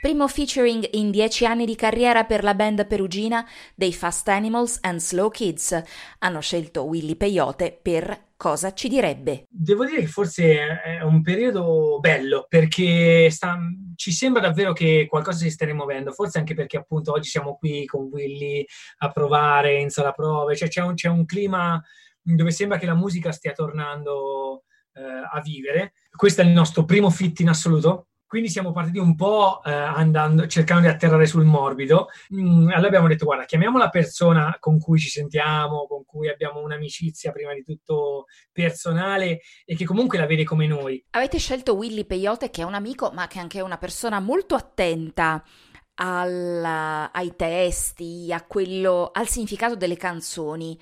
Primo featuring in dieci anni di carriera per la band perugina dei Fast Animals and Slow Kids. Hanno scelto Willy Peyote per Cosa ci direbbe? Devo dire che forse è un periodo bello perché sta, ci sembra davvero che qualcosa si stia rimuovendo, forse anche perché appunto oggi siamo qui con Willy a provare in sala prove, cioè c'è un, c'è un clima dove sembra che la musica stia tornando eh, a vivere. Questo è il nostro primo fit in assoluto, quindi siamo partiti un po' eh, andando, cercando di atterrare sul morbido. Mm, allora abbiamo detto, guarda, chiamiamo la persona con cui ci sentiamo, con cui abbiamo un'amicizia prima di tutto personale e che comunque la vede come noi. Avete scelto Willy Peyote che è un amico, ma che è anche una persona molto attenta al, ai testi, quello, al significato delle canzoni.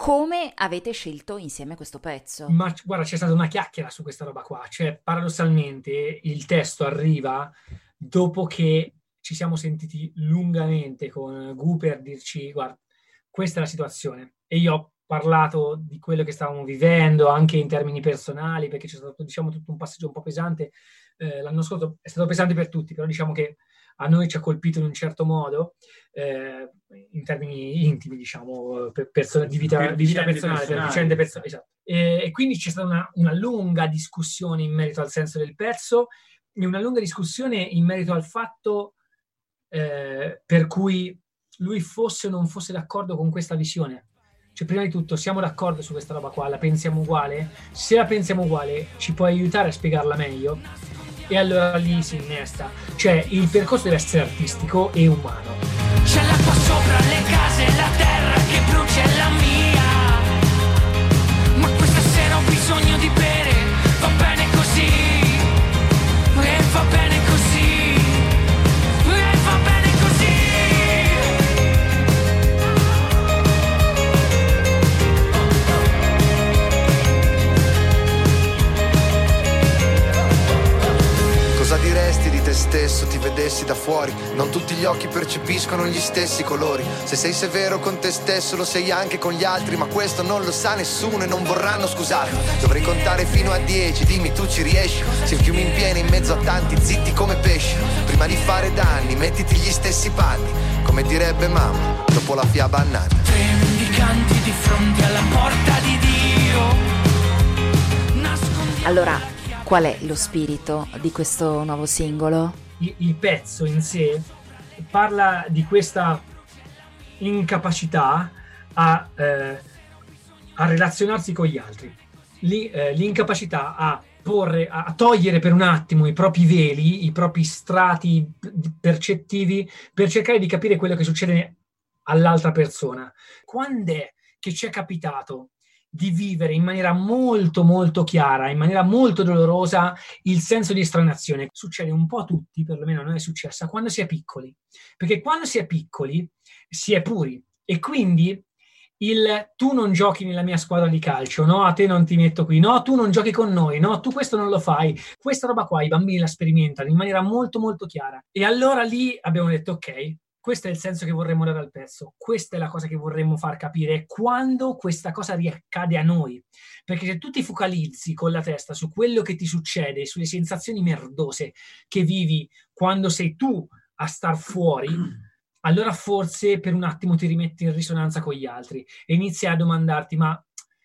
Come avete scelto insieme questo pezzo? Ma guarda, c'è stata una chiacchiera su questa roba qua, cioè paradossalmente il testo arriva dopo che ci siamo sentiti lungamente con Gu per dirci guarda, questa è la situazione. E io ho parlato di quello che stavamo vivendo anche in termini personali perché c'è stato diciamo tutto un passaggio un po' pesante. Eh, l'anno scorso è stato pesante per tutti però diciamo che a noi ci ha colpito in un certo modo, eh, in termini intimi, diciamo, per persone, di, vita, di vita personale, per vicende personali. Esatto. E, e, quindi c'è stata una, una, lunga discussione in merito al senso del pezzo e una lunga discussione in merito al fatto eh, per cui lui fosse o non fosse d'accordo con questa visione. Cioè, prima di tutto, siamo d'accordo su questa roba qua, la pensiamo uguale? Se la pensiamo uguale, ci puoi aiutare a spiegarla meglio? E allora lì si innesta. Cioè il percorso deve essere artistico e umano. C'è l'acqua sopra le case, la terra che brucia è la mia. Ma questa sera ho bisogno di bere, stesso ti vedessi da fuori. Non tutti gli occhi percepiscono gli stessi colori. Se sei severo con te stesso lo sei anche con gli altri Ma questo non lo sa nessuno e non vorranno scusarmi Dovrei contare fino a dieci, dimmi tu ci riesci. Se il fiume in piena in mezzo a tanti zitti come pesci Prima di fare danni mettiti gli stessi panni Come direbbe mamma dopo la fiaba annata. Tre mendicanti di fronte alla porta di Dio. Allora, qual è lo spirito di questo nuovo singolo? Il, il pezzo in sé parla di questa incapacità a, eh, a relazionarsi con gli altri, Lì, eh, l'incapacità a porre, a togliere per un attimo i propri veli, i propri strati percettivi per cercare di capire quello che succede all'altra persona. Quando è che ci è capitato di vivere in maniera molto molto chiara, in maniera molto dolorosa il senso di estranazione. Succede un po' a tutti, perlomeno a noi è successa, quando si è piccoli. Perché quando si è piccoli si è puri e quindi il tu non giochi nella mia squadra di calcio, no, a te non ti metto qui, no, tu non giochi con noi, no, tu questo non lo fai. Questa roba qua i bambini la sperimentano in maniera molto molto chiara. E allora lì abbiamo detto ok, questo è il senso che vorremmo dare al pezzo, questa è la cosa che vorremmo far capire quando questa cosa riaccade a noi. Perché se tu ti focalizzi con la testa su quello che ti succede, sulle sensazioni merdose che vivi quando sei tu a star fuori, allora forse per un attimo ti rimetti in risonanza con gli altri e inizi a domandarti: ma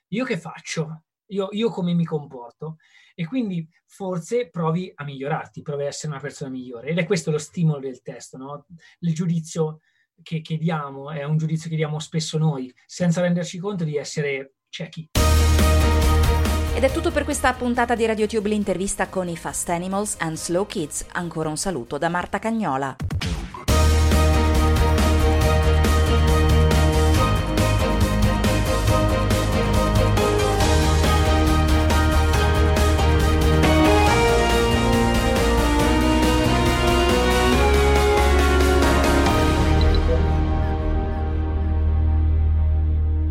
io che faccio? Io, io come mi comporto? e quindi forse provi a migliorarti, provi a essere una persona migliore. Ed è questo lo stimolo del testo, no? Il giudizio che, che diamo è un giudizio che diamo spesso noi, senza renderci conto di essere ciechi. Ed è tutto per questa puntata di RadioTube l'intervista con i Fast Animals and Slow Kids. Ancora un saluto da Marta Cagnola.